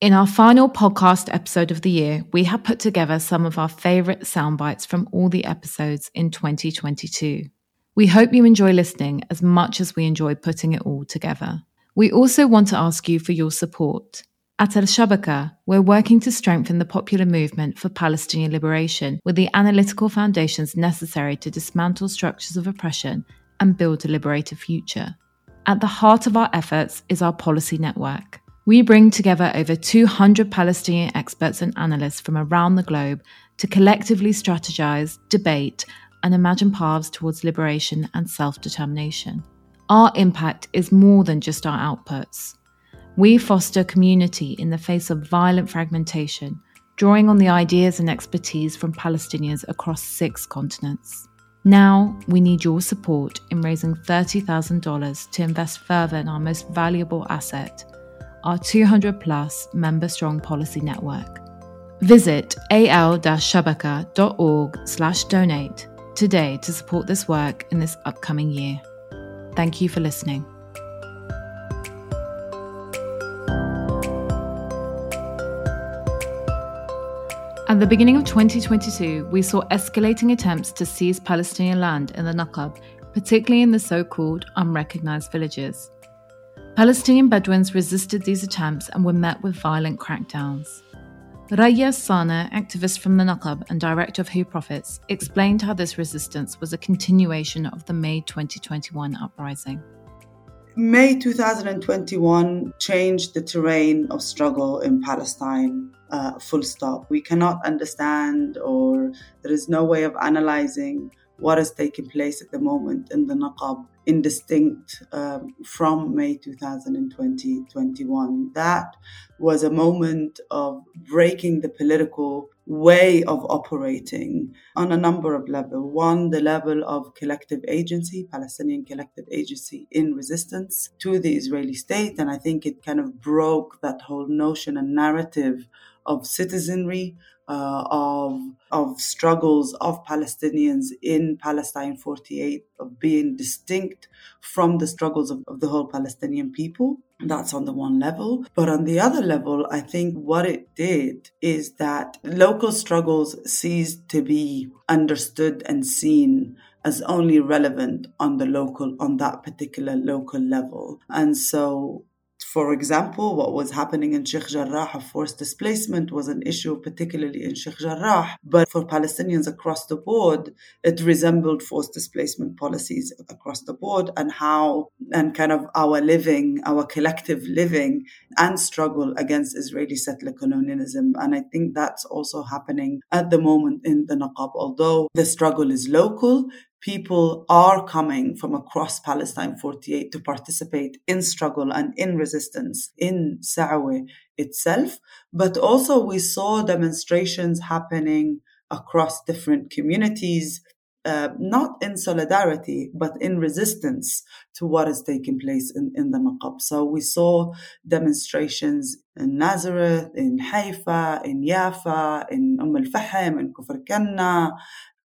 In our final podcast episode of the year, we have put together some of our favourite sound bites from all the episodes in 2022. We hope you enjoy listening as much as we enjoy putting it all together. We also want to ask you for your support. At Al Shabaka, we're working to strengthen the popular movement for Palestinian liberation with the analytical foundations necessary to dismantle structures of oppression and build a liberated future. At the heart of our efforts is our policy network. We bring together over 200 Palestinian experts and analysts from around the globe to collectively strategize, debate, and imagine paths towards liberation and self determination. Our impact is more than just our outputs. We foster community in the face of violent fragmentation, drawing on the ideas and expertise from Palestinians across six continents. Now, we need your support in raising $30,000 to invest further in our most valuable asset, our 200 plus member strong policy network. Visit al-shabaka.org donate today to support this work in this upcoming year. Thank you for listening. At the beginning of 2022, we saw escalating attempts to seize Palestinian land in the Naqab, particularly in the so called unrecognized villages. Palestinian Bedouins resisted these attempts and were met with violent crackdowns. Raya Sana, activist from the Naqab and director of Who Profits, explained how this resistance was a continuation of the May 2021 uprising. May 2021 changed the terrain of struggle in Palestine, uh, full stop. We cannot understand, or there is no way of analyzing what is taking place at the moment in the Naqab indistinct um, from May 2020 21. That was a moment of breaking the political way of operating on a number of levels. One, the level of collective agency, Palestinian collective agency in resistance to the Israeli state. And I think it kind of broke that whole notion and narrative of citizenry, uh, of of struggles of Palestinians in Palestine 48 of being distinct from the struggles of, of the whole Palestinian people. That's on the one level. But on the other level, I think what it did is that local struggles ceased to be understood and seen as only relevant on the local, on that particular local level. And so for example, what was happening in Sheikh Jarrah of forced displacement was an issue, particularly in Sheikh Jarrah. But for Palestinians across the board, it resembled forced displacement policies across the board and how, and kind of our living, our collective living and struggle against Israeli settler colonialism. And I think that's also happening at the moment in the Naqab. Although the struggle is local, people are coming from across Palestine 48 to participate in struggle and in resistance in Sawa itself. But also we saw demonstrations happening across different communities, uh, not in solidarity, but in resistance to what is taking place in, in the Naqab. So we saw demonstrations in Nazareth, in Haifa, in Yafa, in Umm al-Fahim, in Kufr Kanna,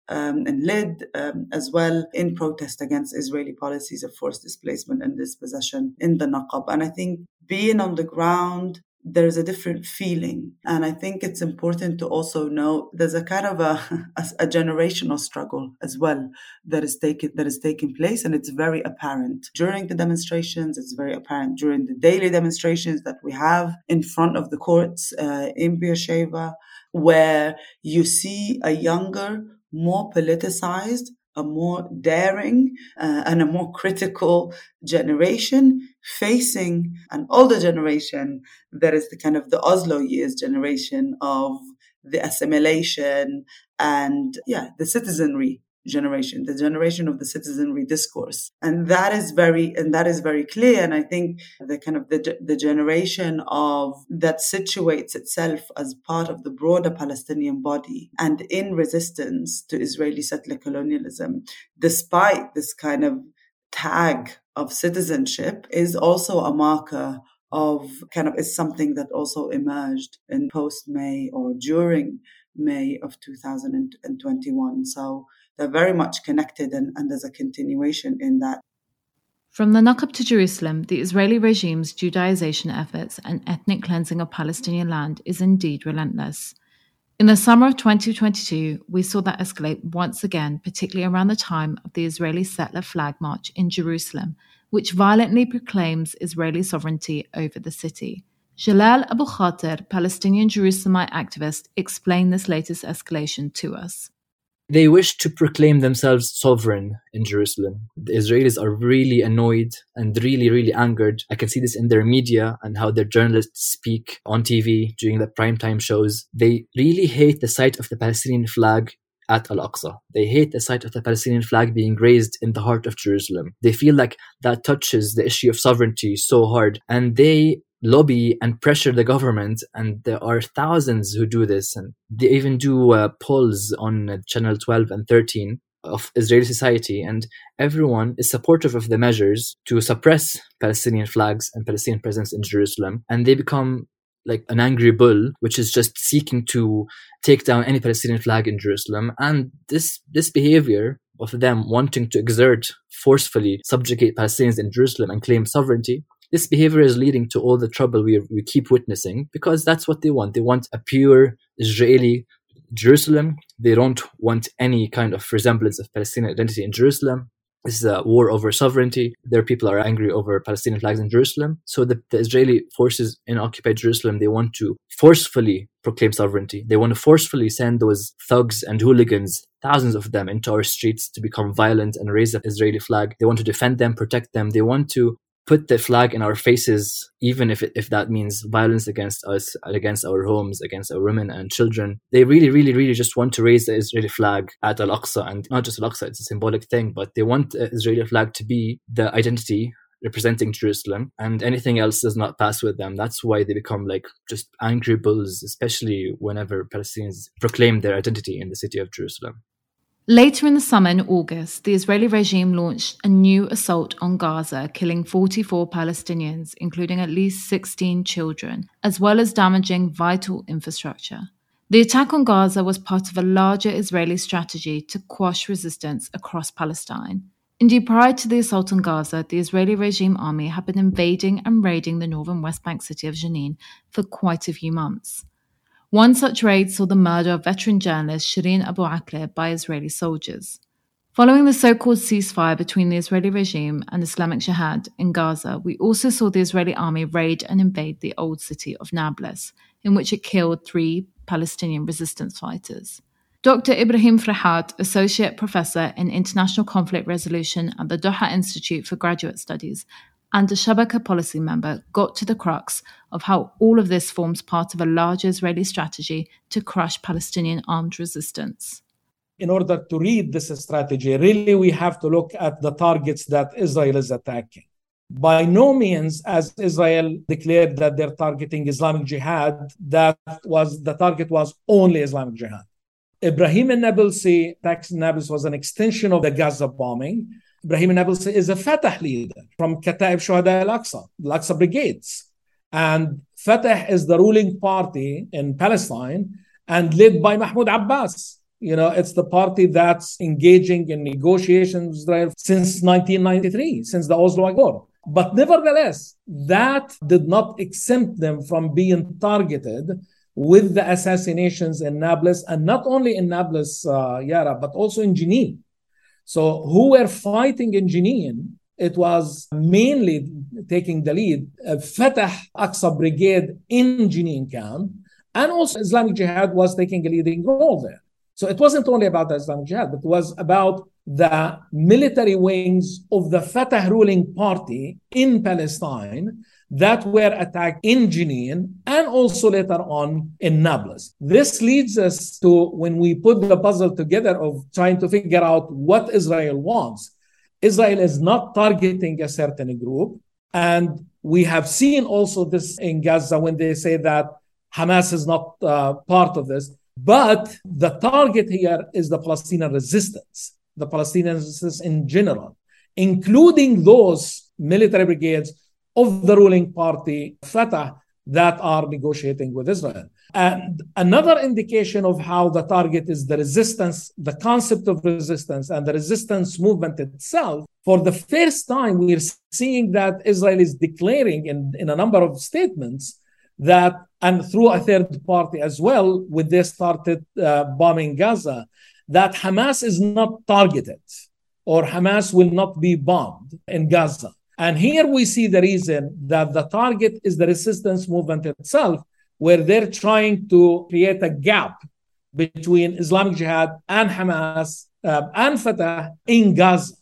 um, and led um, as well in protest against Israeli policies of forced displacement and dispossession in the Naqab. And I think being on the ground, there's a different feeling. And I think it's important to also know there's a kind of a, a, a generational struggle as well that is taking that is taking place. And it's very apparent during the demonstrations. It's very apparent during the daily demonstrations that we have in front of the courts uh, in Beersheba, where you see a younger, more politicized, a more daring, uh, and a more critical generation facing an older generation that is the kind of the Oslo years generation of the assimilation and yeah the citizenry generation, the generation of the citizenry discourse. And that is very, and that is very clear. And I think the kind of the, the generation of that situates itself as part of the broader Palestinian body and in resistance to Israeli settler colonialism, despite this kind of tag of citizenship is also a marker of kind of is something that also emerged in post May or during May of 2021. So they're very much connected and, and there's a continuation in that. From the Nakba to Jerusalem, the Israeli regime's Judaization efforts and ethnic cleansing of Palestinian land is indeed relentless. In the summer of 2022, we saw that escalate once again, particularly around the time of the Israeli settler flag march in Jerusalem, which violently proclaims Israeli sovereignty over the city. Jalal Abu Khater, Palestinian Jerusalemite activist, explained this latest escalation to us. They wish to proclaim themselves sovereign in Jerusalem. The Israelis are really annoyed and really, really angered. I can see this in their media and how their journalists speak on TV during the primetime shows. They really hate the sight of the Palestinian flag at Al Aqsa. They hate the sight of the Palestinian flag being raised in the heart of Jerusalem. They feel like that touches the issue of sovereignty so hard, and they lobby and pressure the government and there are thousands who do this and they even do uh, polls on uh, channel 12 and 13 of Israeli society, and everyone is supportive of the measures to suppress Palestinian flags and Palestinian presence in Jerusalem, and they become like an angry bull, which is just seeking to take down any Palestinian flag in Jerusalem. And this this behavior of them wanting to exert forcefully subjugate Palestinians in Jerusalem and claim sovereignty this behavior is leading to all the trouble we, we keep witnessing because that's what they want. They want a pure Israeli Jerusalem. They don't want any kind of resemblance of Palestinian identity in Jerusalem. This is a war over sovereignty. Their people are angry over Palestinian flags in Jerusalem. So the, the Israeli forces in occupied Jerusalem, they want to forcefully proclaim sovereignty. They want to forcefully send those thugs and hooligans, thousands of them, into our streets to become violent and raise the Israeli flag. They want to defend them, protect them. They want to put the flag in our faces, even if it, if that means violence against us, against our homes, against our women and children. They really, really, really just want to raise the Israeli flag at Al Aqsa, and not just Al Aqsa; it's a symbolic thing, but they want the Israeli flag to be the identity representing Jerusalem, and anything else does not pass with them. That's why they become like just angry bulls, especially whenever Palestinians proclaim their identity in the city of Jerusalem. Later in the summer, in August, the Israeli regime launched a new assault on Gaza, killing 44 Palestinians, including at least 16 children, as well as damaging vital infrastructure. The attack on Gaza was part of a larger Israeli strategy to quash resistance across Palestine. Indeed, prior to the assault on Gaza, the Israeli regime army had been invading and raiding the northern West Bank city of Jenin for quite a few months. One such raid saw the murder of veteran journalist Shireen Abu Akleh by Israeli soldiers. Following the so called ceasefire between the Israeli regime and Islamic Jihad in Gaza, we also saw the Israeli army raid and invade the old city of Nablus, in which it killed three Palestinian resistance fighters. Dr. Ibrahim Fraihat, Associate Professor in International Conflict Resolution at the Doha Institute for Graduate Studies, and Al Shabaka policy member got to the crux of how all of this forms part of a larger Israeli strategy to crush Palestinian armed resistance. In order to read this strategy, really we have to look at the targets that Israel is attacking. By no means, as Israel declared that they're targeting Islamic Jihad, that was the target was only Islamic Jihad. Ibrahim Nabulsi, attacks Nablus was an extension of the Gaza bombing Ibrahim Nabulsi is a Fatah leader from Kataib Shuhada al-Aqsa, al Aqsa Brigades. And Fatah is the ruling party in Palestine and led by Mahmoud Abbas. You know, it's the party that's engaging in negotiations Israel since 1993, since the Oslo Accord. But nevertheless, that did not exempt them from being targeted with the assassinations in Nablus, and not only in Nablus, uh, Yara, but also in Jenin. So who were fighting in Jenin? It was mainly taking the lead, uh, Fatah Aqsa Brigade in Jenin camp, and also Islamic Jihad was taking a leading role there. So it wasn't only about the Islamic Jihad, but it was about the military wings of the Fatah ruling party in Palestine that were attacked in Jenin and also later on in Nablus. This leads us to when we put the puzzle together of trying to figure out what Israel wants. Israel is not targeting a certain group. And we have seen also this in Gaza when they say that Hamas is not uh, part of this. But the target here is the Palestinian resistance, the Palestinian resistance in general, including those military brigades of the ruling party, Fatah, that are negotiating with Israel. And another indication of how the target is the resistance, the concept of resistance and the resistance movement itself. For the first time, we're seeing that Israel is declaring in, in a number of statements that, and through a third party as well, when they started uh, bombing Gaza, that Hamas is not targeted or Hamas will not be bombed in Gaza. And here we see the reason that the target is the resistance movement itself, where they're trying to create a gap between Islamic Jihad and Hamas uh, and Fatah in Gaza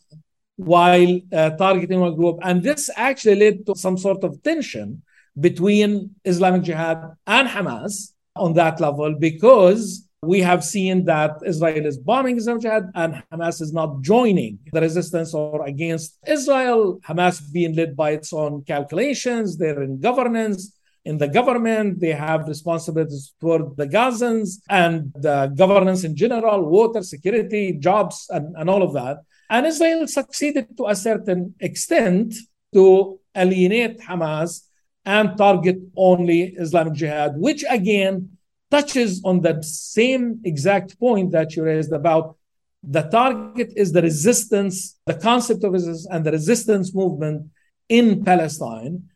while uh, targeting one group. And this actually led to some sort of tension between Islamic Jihad and Hamas on that level because we have seen that Israel is bombing Israel Jihad and Hamas is not joining the resistance or against Israel. Hamas being led by its own calculations, they're in governance. In the government, they have responsibilities toward the Gazans and the governance in general, water, security, jobs, and, and all of that. And Israel succeeded to a certain extent to alienate Hamas and target only Islamic Jihad, which again touches on the same exact point that you raised about the target is the resistance, the concept of resistance and the resistance movement in Palestine.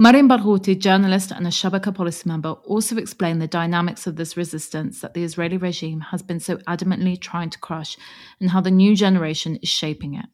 Mariam Barghouti, journalist and Al Shabaka policy member, also explained the dynamics of this resistance that the Israeli regime has been so adamantly trying to crush and how the new generation is shaping it.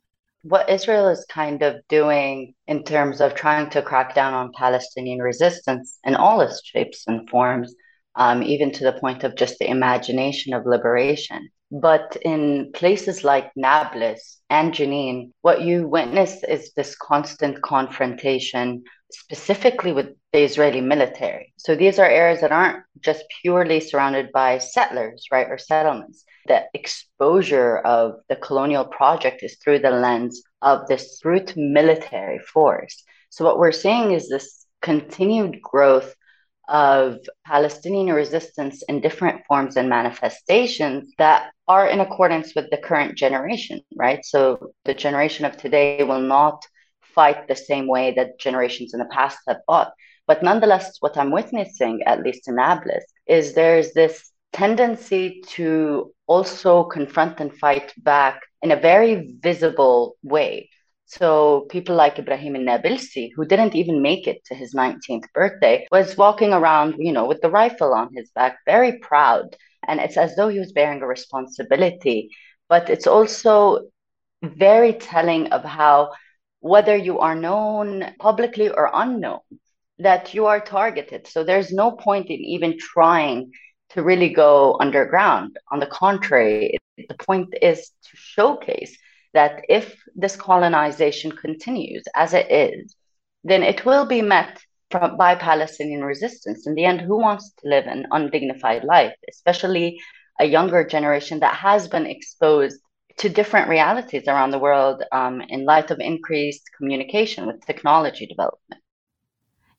What Israel is kind of doing in terms of trying to crack down on Palestinian resistance in all its shapes and forms um, even to the point of just the imagination of liberation. But in places like Nablus and Jenin, what you witness is this constant confrontation, specifically with the Israeli military. So these are areas that aren't just purely surrounded by settlers, right, or settlements. The exposure of the colonial project is through the lens of this brute military force. So what we're seeing is this continued growth of Palestinian resistance in different forms and manifestations that are in accordance with the current generation, right? So the generation of today will not fight the same way that generations in the past have fought. But nonetheless, what I'm witnessing, at least in Nablus, is there's this tendency to also confront and fight back in a very visible way. So people like Ibrahim al-Nabilsi, who didn't even make it to his 19th birthday, was walking around, you know, with the rifle on his back, very proud. And it's as though he was bearing a responsibility. But it's also very telling of how, whether you are known publicly or unknown, that you are targeted. So there's no point in even trying to really go underground. On the contrary, the point is to showcase that if this colonization continues as it is, then it will be met from, by Palestinian resistance. In the end, who wants to live an undignified life, especially a younger generation that has been exposed to different realities around the world um, in light of increased communication with technology development?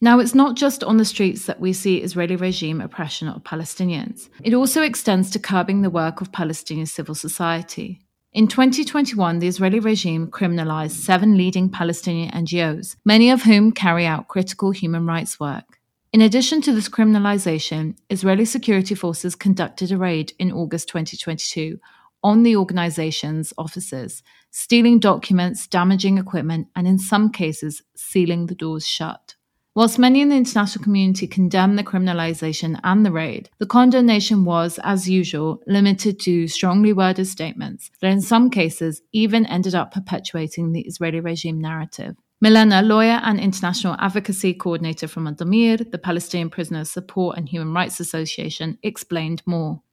Now, it's not just on the streets that we see Israeli regime oppression of Palestinians. It also extends to curbing the work of Palestinian civil society. In 2021, the Israeli regime criminalized seven leading Palestinian NGOs, many of whom carry out critical human rights work. In addition to this criminalization, Israeli security forces conducted a raid in August 2022 on the organization's offices, stealing documents, damaging equipment, and in some cases, sealing the doors shut. Whilst many in the international community condemned the criminalisation and the raid, the condemnation was, as usual, limited to strongly worded statements that in some cases even ended up perpetuating the Israeli regime narrative. Milena, lawyer and international advocacy coordinator from Addameer, the Palestinian Prisoners Support and Human Rights Association, explained more.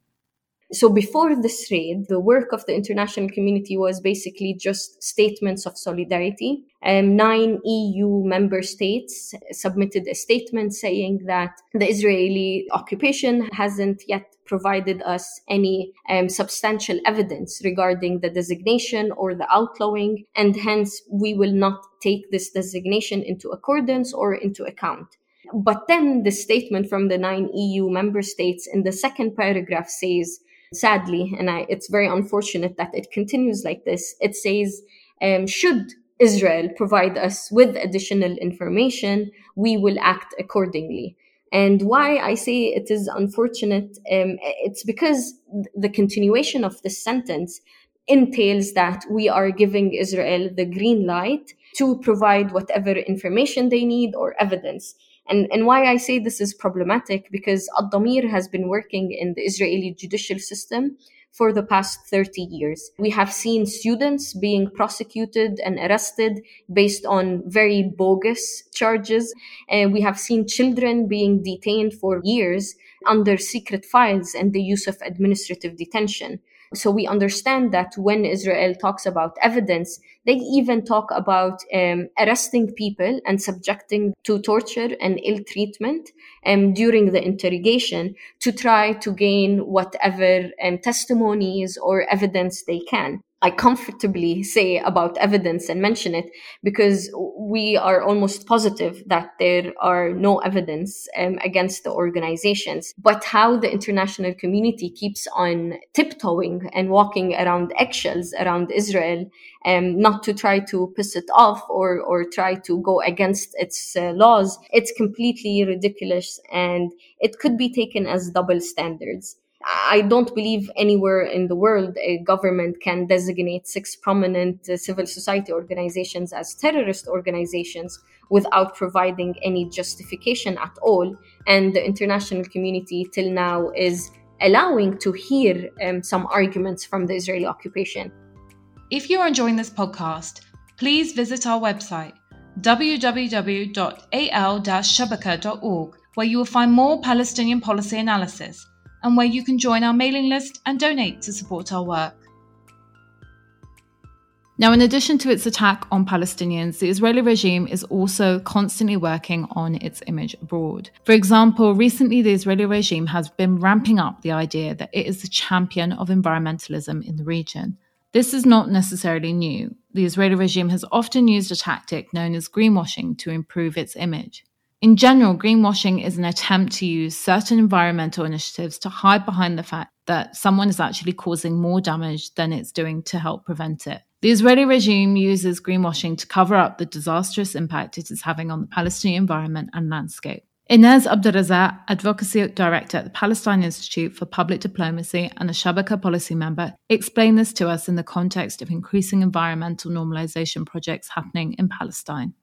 So before this raid, the work of the international community was basically just statements of solidarity. Um, nine EU member states submitted a statement saying that the Israeli occupation hasn't yet provided us any um, substantial evidence regarding the designation or the outlawing, and hence we will not take this designation into accordance or into account. But then the statement from the nine EU member states in the second paragraph says sadly, and I, it's very unfortunate that it continues like this. It says, um, should Israel provide us with additional information, we will act accordingly. And why I say it is unfortunate, um, it's because the continuation of this sentence entails that we are giving Israel the green light to provide whatever information they need or evidence. And, and why I say this is problematic because Addameer has been working in the Israeli judicial system for the past 30 years. We have seen students being prosecuted and arrested based on very bogus charges. And we have seen children being detained for years under secret files and the use of administrative detention. So we understand that when Israel talks about evidence, they even talk about um, arresting people and subjecting to torture and ill treatment um, during the interrogation to try to gain whatever um, testimonies or evidence they can. I comfortably say about evidence and mention it because we are almost positive that there are no evidence um, against the organizations. But how the international community keeps on tiptoeing and walking around eggshells around Israel, um, not to try to piss it off or, or try to go against its uh, laws, it's completely ridiculous and it could be taken as double standards. I don't believe anywhere in the world a government can designate six prominent uh, civil society organizations as terrorist organizations without providing any justification at all. And the international community till now is allowing to hear um, some arguments from the Israeli occupation. If you're enjoying this podcast, please visit our website www.al-shabaka.org where you will find more Palestinian policy analysis and where you can join our mailing list and donate to support our work. Now, in addition to its attack on Palestinians, the Israeli regime is also constantly working on its image abroad. For example, recently the Israeli regime has been ramping up the idea that it is the champion of environmentalism in the region. This is not necessarily new. The Israeli regime has often used a tactic known as greenwashing to improve its image. In general, greenwashing is an attempt to use certain environmental initiatives to hide behind the fact that someone is actually causing more damage than it's doing to help prevent it. The Israeli regime uses greenwashing to cover up the disastrous impact it is having on the Palestinian environment and landscape. Ines Abdel Razek, Advocacy Director at the Palestine Institute for Public Diplomacy and Al Shabaka policy member, explained this to us in the context of increasing environmental normalization projects happening in Palestine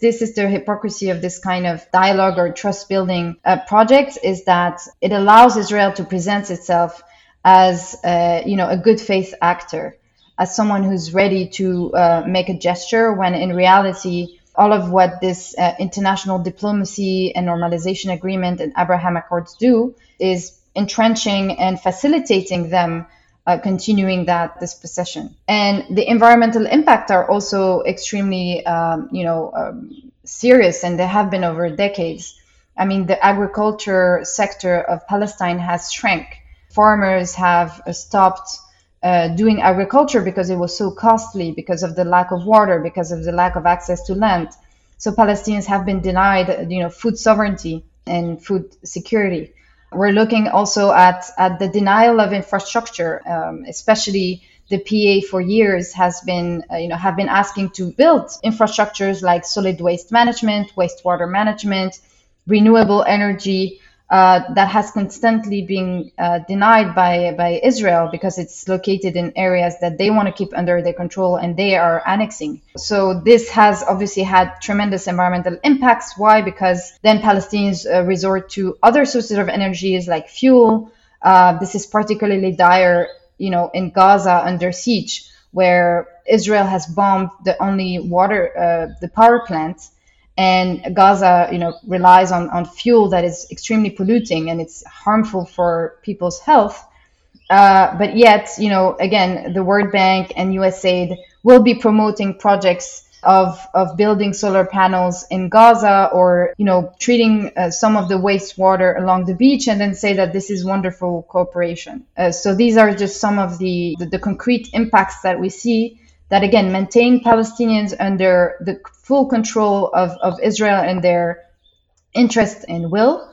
this is the hypocrisy of this kind of dialogue or trust building uh, project is that it allows Israel to present itself as uh, you know a good faith actor, as someone who's ready to uh, make a gesture when in reality all of what this uh, international diplomacy and normalization agreement and Abraham Accords do is entrenching and facilitating them uh, continuing that dispossession. And the environmental impact are also extremely, um, you know, um, serious, and they have been over decades. I mean, the agriculture sector of Palestine has shrank. Farmers have uh, stopped uh, doing agriculture because it was so costly, because of the lack of water, because of the lack of access to land. So Palestinians have been denied, you know, food sovereignty and food security. We're looking also at, at the denial of infrastructure, um, especially the PA for years has been, uh, you know, have been asking to build infrastructures like solid waste management, wastewater management, renewable energy, uh, that has constantly been uh, denied by by Israel because it's located in areas that they want to keep under their control and they are annexing. So this has obviously had tremendous environmental impacts. Why? Because then Palestinians uh, resort to other sources of energies like fuel. Uh, this is particularly dire, you know, in Gaza under siege, where Israel has bombed the only water, uh, the power plants and Gaza, you know, relies on, on fuel that is extremely polluting and it's harmful for people's health. Uh, but yet, you know, again, the World Bank and USAID will be promoting projects of, of building solar panels in Gaza or, you know, treating uh, some of the wastewater along the beach and then say that this is wonderful cooperation. Uh, so these are just some of the, the, the concrete impacts that we see that again maintain Palestinians under the full control of, of Israel and their interest and will.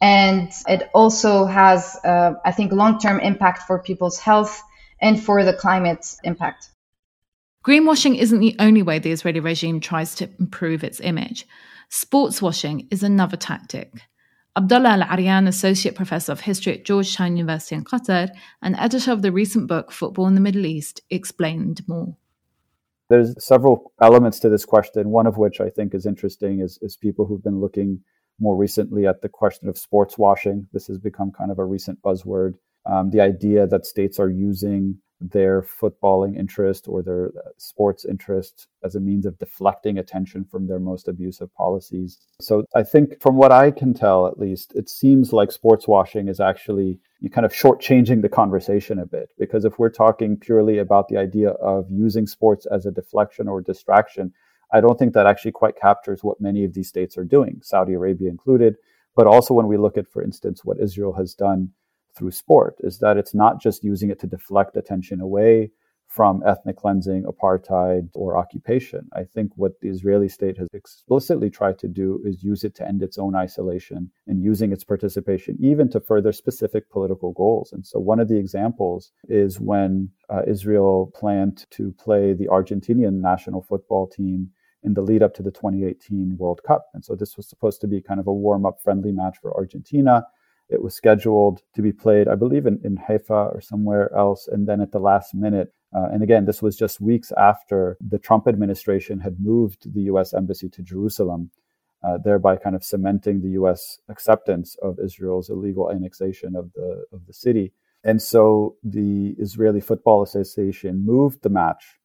And it also has, uh, I think, long term impact for people's health and for the climate impact. Greenwashing isn't the only way the Israeli regime tries to improve its image. Sports washing is another tactic. Abdullah Al-Arian, Associate Professor of History at Georgetown University in Qatar and editor of the recent book Football in the Middle East, explained more. There's several elements to this question, one of which I think is interesting is, is people who've been looking more recently at the question of sports washing. This has become kind of a recent buzzword. Um, the idea that states are using their footballing interest or their uh, sports interest as a means of deflecting attention from their most abusive policies. So I think from what I can tell, at least, it seems like sports washing is actually kind of shortchanging the conversation a bit. Because if we're talking purely about the idea of using sports as a deflection or distraction, I don't think that actually quite captures what many of these states are doing, Saudi Arabia included. But also when we look at, for instance, what Israel has done through sport is that it's not just using it to deflect attention away from ethnic cleansing, apartheid, or occupation. I think what the Israeli state has explicitly tried to do is use it to end its own isolation and using its participation even to further specific political goals. And so, one of the examples is when uh, Israel planned to play the Argentinian national football team in the lead up to the 2018 World Cup. And so, this was supposed to be kind of a warm up friendly match for Argentina it was scheduled to be played, I believe, in, in Haifa or somewhere else. And then at the last minute, uh, and again, this was just weeks after the Trump administration had moved the U.S. embassy to Jerusalem, uh, thereby kind of cementing the U.S. acceptance of Israel's illegal annexation of the of the city. And so the Israeli Football Association moved the match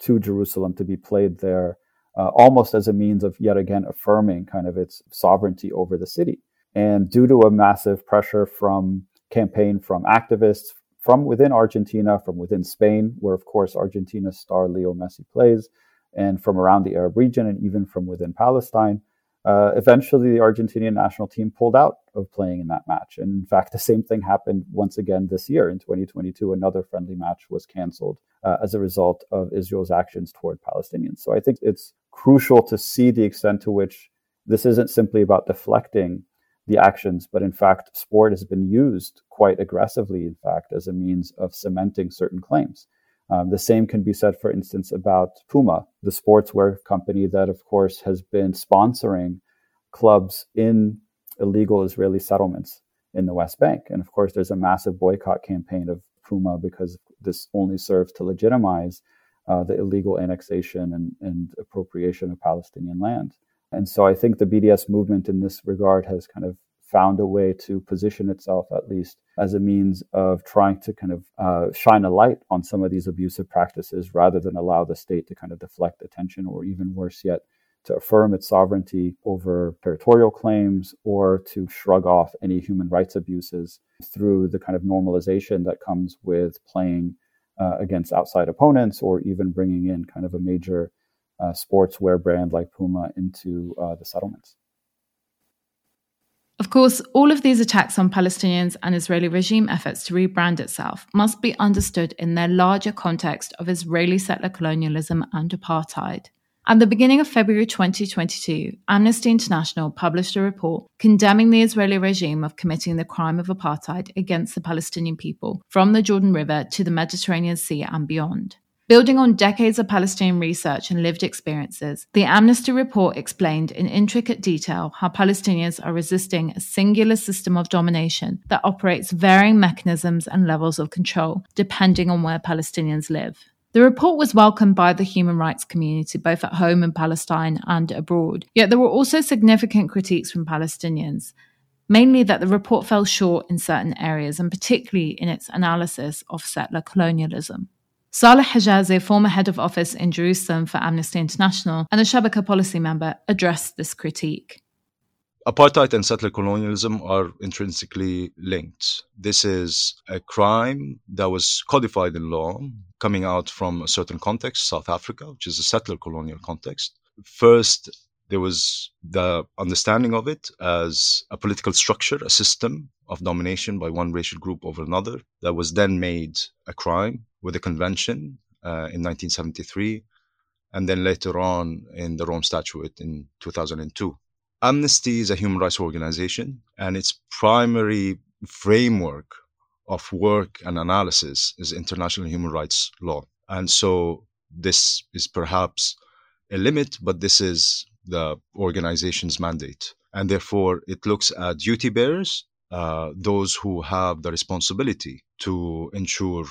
to Jerusalem to be played there, uh, almost as a means of yet again affirming kind of its sovereignty over the city. And due to a massive pressure from campaign from activists from within Argentina, from within Spain, where of course Argentina's star Leo Messi plays, and from around the Arab region, and even from within Palestine, uh, eventually the Argentinian national team pulled out of playing in that match. And in fact, the same thing happened once again this year in 2022. Another friendly match was canceled uh, as a result of Israel's actions toward Palestinians. So I think it's crucial to see the extent to which this isn't simply about deflecting the actions, but in fact, sport has been used quite aggressively, in fact, as a means of cementing certain claims. Um, the same can be said, for instance, about Puma, the sportswear company that, of course, has been sponsoring clubs in illegal Israeli settlements in the West Bank. And of course, there's a massive boycott campaign of Puma because this only serves to legitimize uh, the illegal annexation and, and appropriation of Palestinian land. And so I think the BDS movement in this regard has kind of found a way to position itself, at least, as a means of trying to kind of uh, shine a light on some of these abusive practices rather than allow the state to kind of deflect attention or even worse yet, to affirm its sovereignty over territorial claims or to shrug off any human rights abuses through the kind of normalization that comes with playing uh, against outside opponents or even bringing in kind of a major uh, sportswear brand like Puma into uh, the settlements. Of course, all of these attacks on Palestinians and Israeli regime efforts to rebrand itself must be understood in their larger context of Israeli settler colonialism and apartheid. At the beginning of February 2022, Amnesty International published a report condemning the Israeli regime of committing the crime of apartheid against the Palestinian people from the Jordan River to the Mediterranean Sea and beyond. Building on decades of Palestinian research and lived experiences, the Amnesty report explained in intricate detail how Palestinians are resisting a singular system of domination that operates varying mechanisms and levels of control depending on where Palestinians live. The report was welcomed by the human rights community, both at home in Palestine and abroad. Yet there were also significant critiques from Palestinians, mainly that the report fell short in certain areas, and particularly in its analysis of settler colonialism. Saleh Hijazi, former head of office in Jerusalem for Amnesty International and Al Shabaka policy member, addressed this critique. Apartheid and settler colonialism are intrinsically linked. This is a crime that was codified in law coming out from a certain context, South Africa, which is a settler colonial context. First, there was the understanding of it as a political structure, a system of domination by one racial group over another that was then made a crime with a convention uh, in 1973, and then later on in the Rome Statute in 2002. Amnesty is a human rights organization, and its primary framework of work and analysis is international human rights law. And so this is perhaps a limit, but this is the organization's mandate. And therefore, it looks at duty bearers, uh, those who have the responsibility to ensure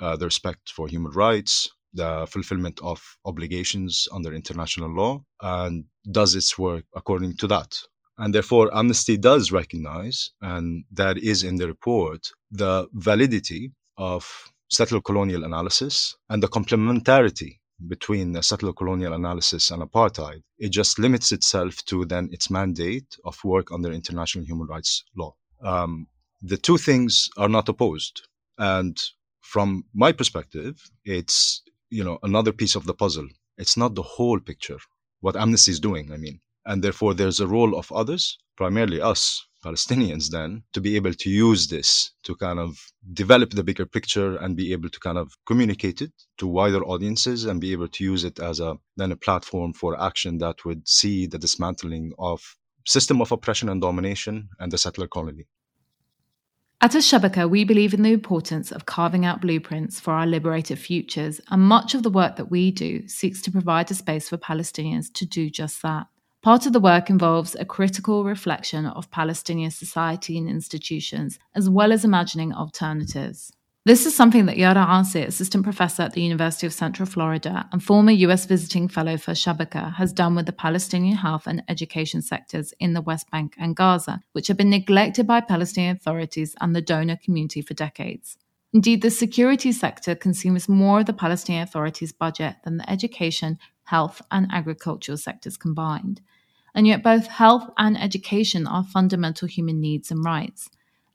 uh, the respect for human rights, the fulfillment of obligations under international law, and does its work according to that. And therefore, Amnesty does recognize, and that is in the report, the validity of settler colonial analysis and the complementarity between settler colonial analysis and apartheid. It just limits itself to then its mandate of work under international human rights law. Um, the two things are not opposed. And from my perspective, it's you know another piece of the puzzle. It's not the whole picture. What Amnesty is doing, I mean, and therefore, there's a role of others, primarily us, Palestinians, then, to be able to use this to kind of develop the bigger picture and be able to kind of communicate it to wider audiences and be able to use it as a then a platform for action that would see the dismantling of system of oppression and domination and the settler colony. At Al Shabaka, we believe in the importance of carving out blueprints for our liberated futures, and much of the work that we do seeks to provide a space for Palestinians to do just that. Part of the work involves a critical reflection of Palestinian society and institutions, as well as imagining alternatives. This is something that Yara Asi, assistant professor at the University of Central Florida and former US visiting fellow for Shabaka, has done with the Palestinian health and education sectors in the West Bank and Gaza, which have been neglected by Palestinian authorities and the donor community for decades. Indeed, the security sector consumes more of the Palestinian Authority's budget than the education, health, and agricultural sectors combined. And yet, both health and education are fundamental human needs and rights.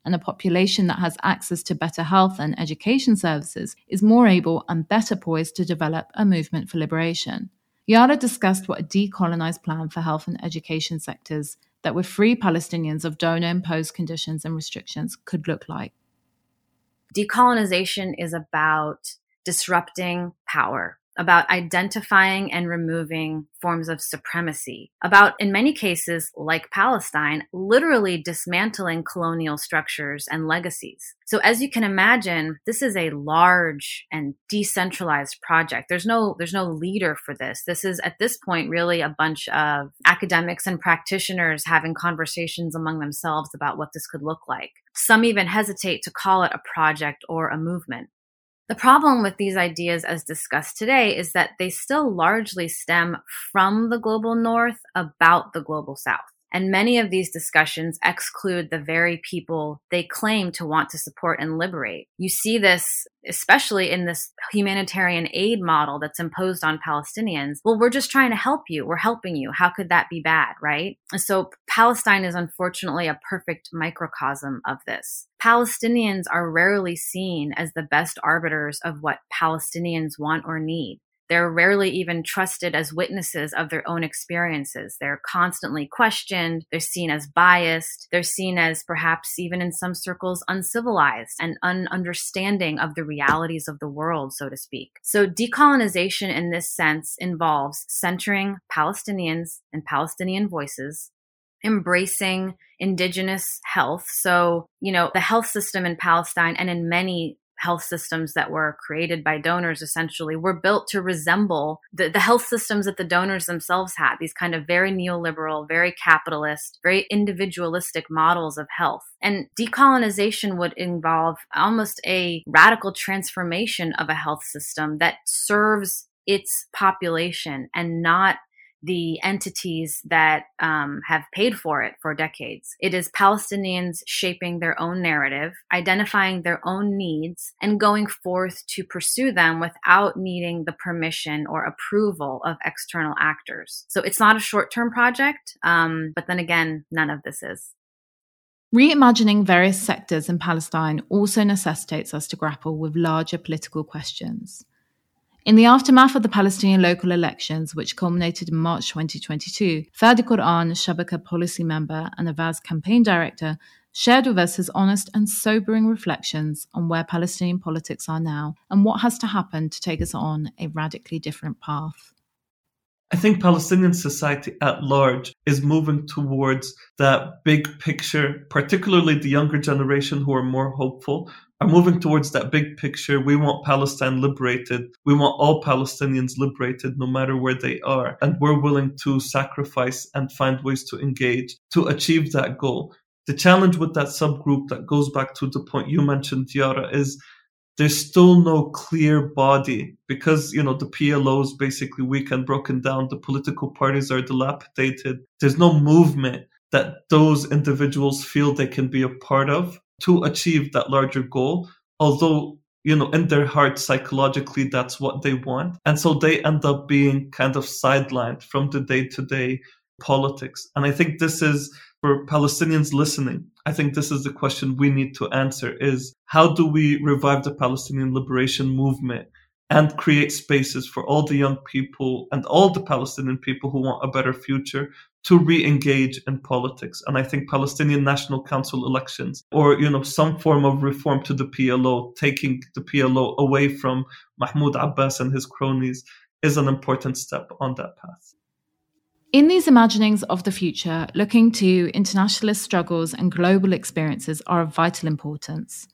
And a population that has access to better health and education services is more able and better poised to develop a movement for liberation. Yara discussed what a decolonized plan for health and education sectors that would free Palestinians of donor imposed conditions and restrictions could look like. Decolonization is about disrupting power about identifying and removing forms of supremacy, about, in many cases, like Palestine, literally dismantling colonial structures and legacies. So, as you can imagine, this is a large and decentralized project. There's no, there's no leader for this. This is, at this point, really a bunch of academics and practitioners having conversations among themselves about what this could look like. Some even hesitate to call it a project or a movement. The problem with these ideas, as discussed today, is that they still largely stem from the global north about the global south. And many of these discussions exclude the very people they claim to want to support and liberate. You see this especially in this humanitarian aid model that's imposed on Palestinians. Well, we're just trying to help you. We're helping you. How could that be bad, right? So Palestine is unfortunately a perfect microcosm of this. Palestinians are rarely seen as the best arbiters of what Palestinians want or need. They're rarely even trusted as witnesses of their own experiences. They're constantly questioned. They're seen as biased. They're seen as perhaps even in some circles uncivilized and ununderstanding of the realities of the world, so to speak. So decolonization in this sense involves centering Palestinians and Palestinian voices, embracing indigenous health. So, you know, the health system in Palestine and in many health systems that were created by donors essentially were built to resemble the, the health systems that the donors themselves had, these kind of very neoliberal, very capitalist, very individualistic models of health. And decolonization would involve almost a radical transformation of a health system that serves its population and not the entities that um, have paid for it for decades. It is Palestinians shaping their own narrative, identifying their own needs, and going forth to pursue them without needing the permission or approval of external actors. So it's not a short term project, um, but then again, none of this is. Reimagining various sectors in Palestine also necessitates us to grapple with larger political questions. In the aftermath of the Palestinian local elections, which culminated in March 2022, Fadi Quran, Shabaka policy member and Avaaz campaign director, shared with us his honest and sobering reflections on where Palestinian politics are now and what has to happen to take us on a radically different path. I think Palestinian society at large is moving towards that big picture, particularly the younger generation who are more hopeful, are moving towards that big picture. We want Palestine liberated. We want all Palestinians liberated, no matter where they are. And we're willing to sacrifice and find ways to engage to achieve that goal. The challenge with that subgroup that goes back to the point you mentioned, Yara, is there's still no clear body because you know the PLO is basically weak and broken down. The political parties are dilapidated. There's no movement that those individuals feel they can be a part of to achieve that larger goal. Although you know in their heart psychologically that's what they want, and so they end up being kind of sidelined from the day to day politics. And I think this is for Palestinians listening, I think this is the question we need to answer is how do we revive the Palestinian liberation movement and create spaces for all the young people and all the Palestinian people who want a better future to re-engage in politics. And I think Palestinian National Council elections or, you know, some form of reform to the PLO, taking the PLO away from Mahmoud Abbas and his cronies is an important step on that path. In these imaginings of the future, looking to internationalist struggles and global experiences are of vital importance.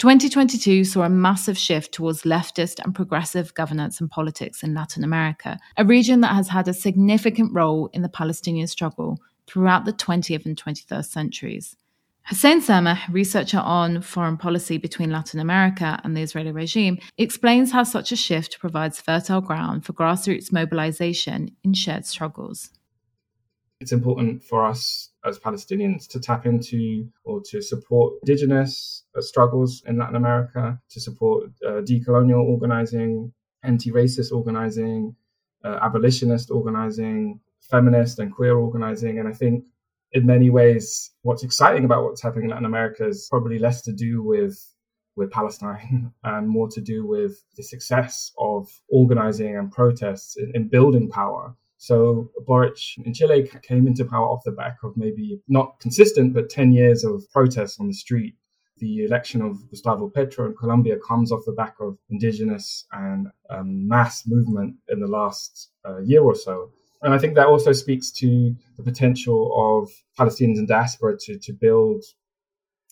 2022 saw a massive shift towards leftist and progressive governance and politics in Latin America, a region that has had a significant role in the Palestinian struggle throughout the 20th and 21st centuries. Hussein Sameh, researcher on foreign policy between Latin America and the Israeli regime, explains how such a shift provides fertile ground for grassroots mobilization in shared struggles. It's important for us as Palestinians to tap into or to support indigenous uh, struggles in Latin America, to support uh, decolonial organizing, anti racist organizing, uh, abolitionist organizing, feminist and queer organizing. And I think in many ways, what's exciting about what's happening in Latin America is probably less to do with with Palestine and more to do with the success of organizing and protests in, in building power. So Boric in Chile came into power off the back of maybe not consistent, but 10 years of protests on the street. The election of Gustavo Petro in Colombia comes off the back of indigenous and um, mass movement in the last uh, year or so. And I think that also speaks to the potential of Palestinians and diaspora to, to build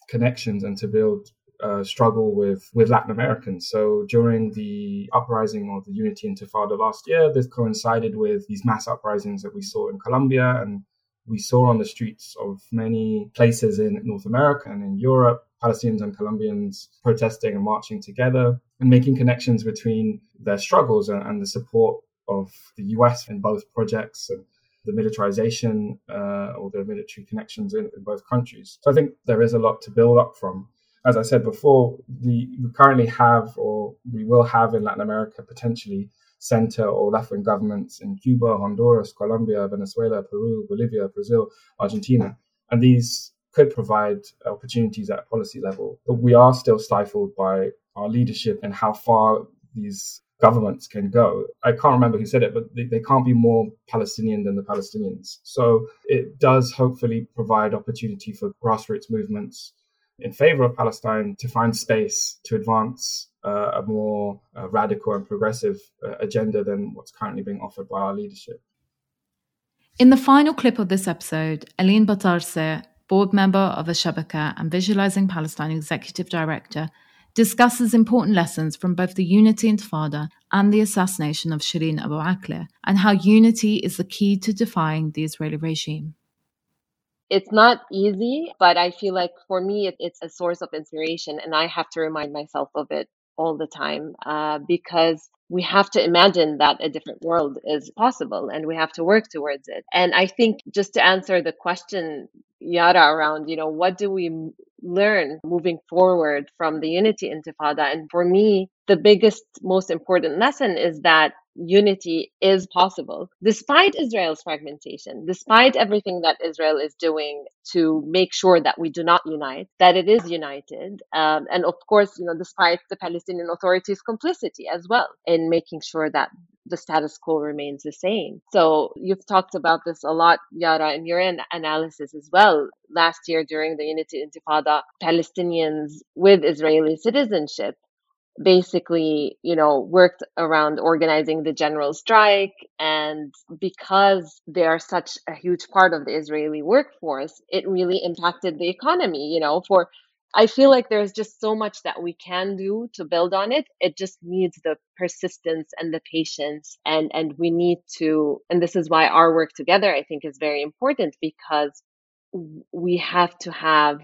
connections and to build uh, struggle with, with Latin Americans. So during the uprising of the Unity Intifada last year, this coincided with these mass uprisings that we saw in Colombia and we saw on the streets of many places in North America and in Europe, Palestinians and Colombians protesting and marching together and making connections between their struggles and, and the support of the US in both projects and the militarization uh, or the military connections in, in, both countries. So I think there is a lot to build up from. As I said before, the, we currently have, or we will have in Latin America potentially, center or left wing governments in Cuba, Honduras, Colombia, Venezuela, Peru, Bolivia, Brazil, Argentina. And these could provide opportunities at policy level. But we are still stifled by our leadership and how far these governments can go. I can't remember who said it, but they, they, can't be more Palestinian than the Palestinians. So it does hopefully provide opportunity for grassroots movements in favor of Palestine to find space to advance uh, a more uh, radical and progressive uh, agenda than what's currently being offered by our leadership. In the final clip of this episode, Aline Batarseh, board member of Al-Shabaka and Visualizing Palestine executive director, discusses important lessons from both the Unity Intifada and the assassination of Shireen Abu Akleh, and how unity is the key to defying the Israeli regime. It's not easy, but I feel like for me, it's a source of inspiration, and I have to remind myself of it all the time uh, because we have to imagine that a different world is possible and we have to work towards it. And I think just to answer the question, Yara, around, you know, what do we learn moving forward from the Unity Intifada? And for me, the biggest, most important lesson is that unity is possible despite Israel's fragmentation, despite everything that Israel is doing to make sure that we do not unite, that it is united. Um, and of course, you know, despite the Palestinian Authority's complicity as well in making sure that the status quo remains the same. So you've talked about this a lot, Yara, in your analysis as well. Last year during the Unity Intifada, Palestinians with Israeli citizenship basically, you know, worked around organizing the general strike. And because they are such a huge part of the Israeli workforce, it really impacted the economy, you know, for I feel like there's just so much that we can do to build on it. It just needs the persistence and the patience and and we need to and this is why our work together I think is very important because we have to have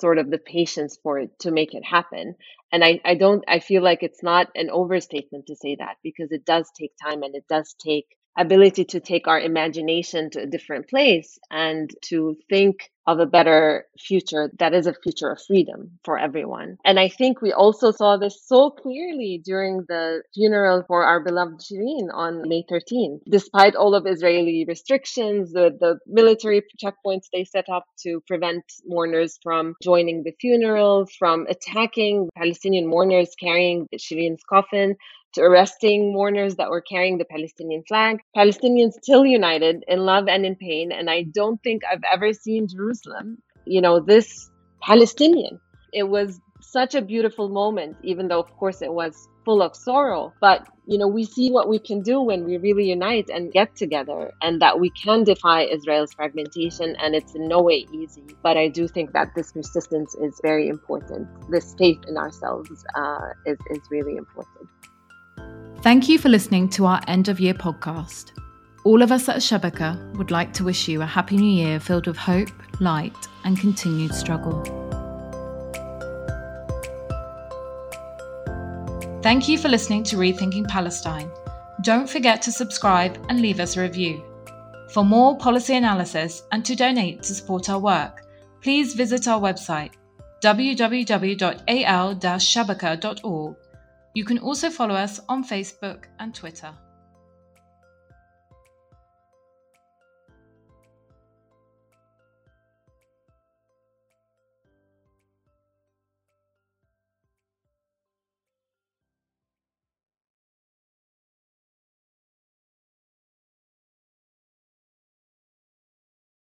sort of the patience for it to make it happen. And I, I don't I feel like it's not an overstatement to say that because it does take time and it does take ability to take our imagination to a different place and to think of a better future that is a future of freedom for everyone. And I think we also saw this so clearly during the funeral for our beloved Shireen on May 13. Despite all of Israeli restrictions, the, the military checkpoints they set up to prevent mourners from joining the funeral, from attacking Palestinian mourners carrying Shireen's coffin, arresting mourners that were carrying the Palestinian flag. Palestinians still united in love and in pain. And I don't think I've ever seen Jerusalem, you know, this Palestinian. It was such a beautiful moment, even though, of course, it was full of sorrow. But, you know, we see what we can do when we really unite and get together, and that we can defy Israel's fragmentation. And it's in no way easy. But I do think that this persistence is very important. This faith in ourselves uh, is, is really important. Thank you for listening to our end of year podcast. All of us at Shabaka would like to wish you a happy new year filled with hope, light, and continued struggle. Thank you for listening to Rethinking Palestine. Don't forget to subscribe and leave us a review. For more policy analysis and to donate to support our work, please visit our website www.al-shabaka.org you can also follow us on Facebook and Twitter.